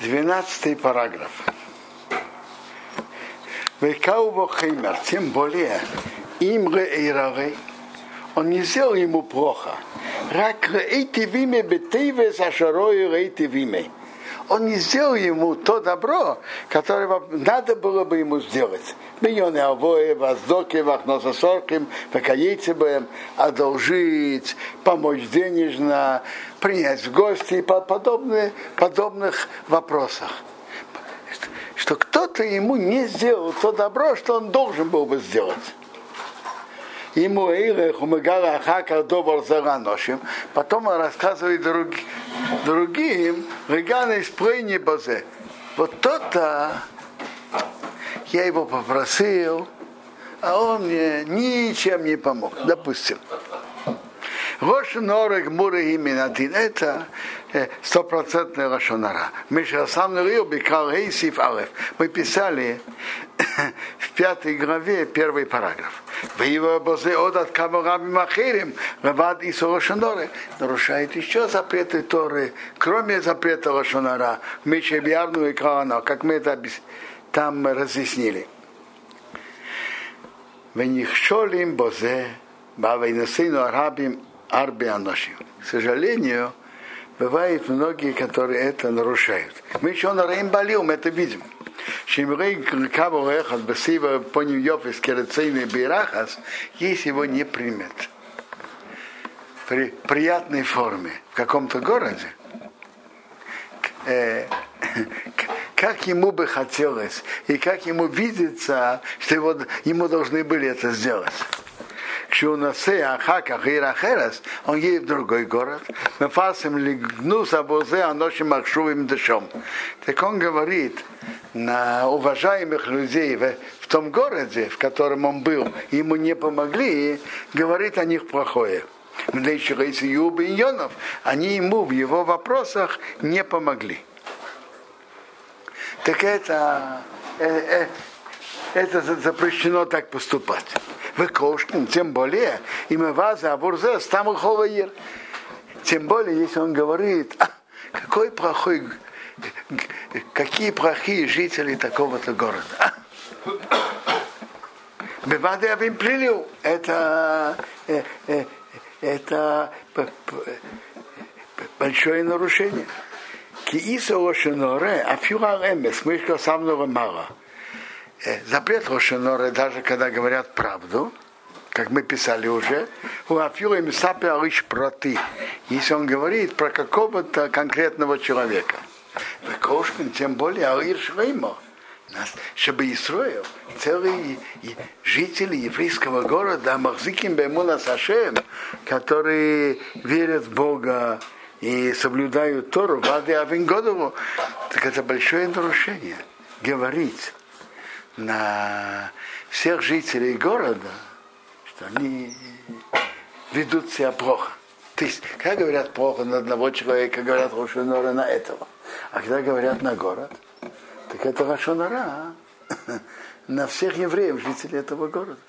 12 параграф. Векаува Хеймер, тем более, им Эйрары, он не сделал ему плохо. Рак эти виме бетейве сашарою эти виме. Он не сделал ему то добро, которое надо было бы ему сделать. Миллионы авои, воздоки, вахнососорким, покоиться одолжить, помочь денежно, принять в гости и подобные, подобных вопросах. Что кто-то ему не сделал то добро, что он должен был бы сделать ему Эйлех умегала Ахака Довар Зараношим. Потом он рассказывает друг, другим, Регана из Плейни Базе. Вот то-то я его попросил, а он мне ничем не помог. Допустим. Рош Норек Муры Иминатин. Это стопроцентная Рашонара. Мы же сам Рио Бикал Хейсиф Алеф. Мы писали в пятой главе первый параграф. Нарушает еще запреты Торы, кроме запрета Рошанара, Мече Биарну и Каана, как мы это там разъяснили. Венихшолим Бозе, Бавайнасину Арабим Арби Аношим. К сожалению, бывают многие, которые это нарушают. Мы еще на Реймбалиум это видим. Шимрей Кабо Эхат Басива Поним Йофис Керецейный Бирахас, если его не примет при приятной форме в каком-то городе, э, как ему бы хотелось и как ему видится, что его, ему должны были это сделать. Кшунасе Ахаках и Рахерас, он едет в другой город, Мефасим лигнус абозе аношим ахшувим дышом. Так он говорит на уважаемых людей в, в том городе, в котором он был, ему не помогли, говорит о них плохое. Они ему в его вопросах не помогли. Так это, э, э, это запрещено так поступать. Вы кошкин, тем более, и мы вас абурзе там ховаир. Тем более, если он говорит, а, какой плохой, какие плохие жители такого-то города. Бевады Авим Плилю, это, э, э, это большое нарушение. Кииса Ошеноре, Афюра Эмес, мы самого мало. Э, запрет Рошеноре, даже когда говорят правду, как мы писали уже, у Мисапе Алиш проти, если он говорит про какого-то конкретного человека. Кошкин, тем более Алир Шреймо, чтобы Исроил, целые жители еврейского города, Махзиким Бемуна Сашем, которые верят в Бога и соблюдают Тору, Вады Авингодову, так это большое нарушение. Говорить на всех жителей города, что они ведут себя плохо. То есть, когда говорят плохо на одного человека, говорят Рошонора на этого. А когда говорят на город, так это Рошонора на всех евреев, жителей этого города.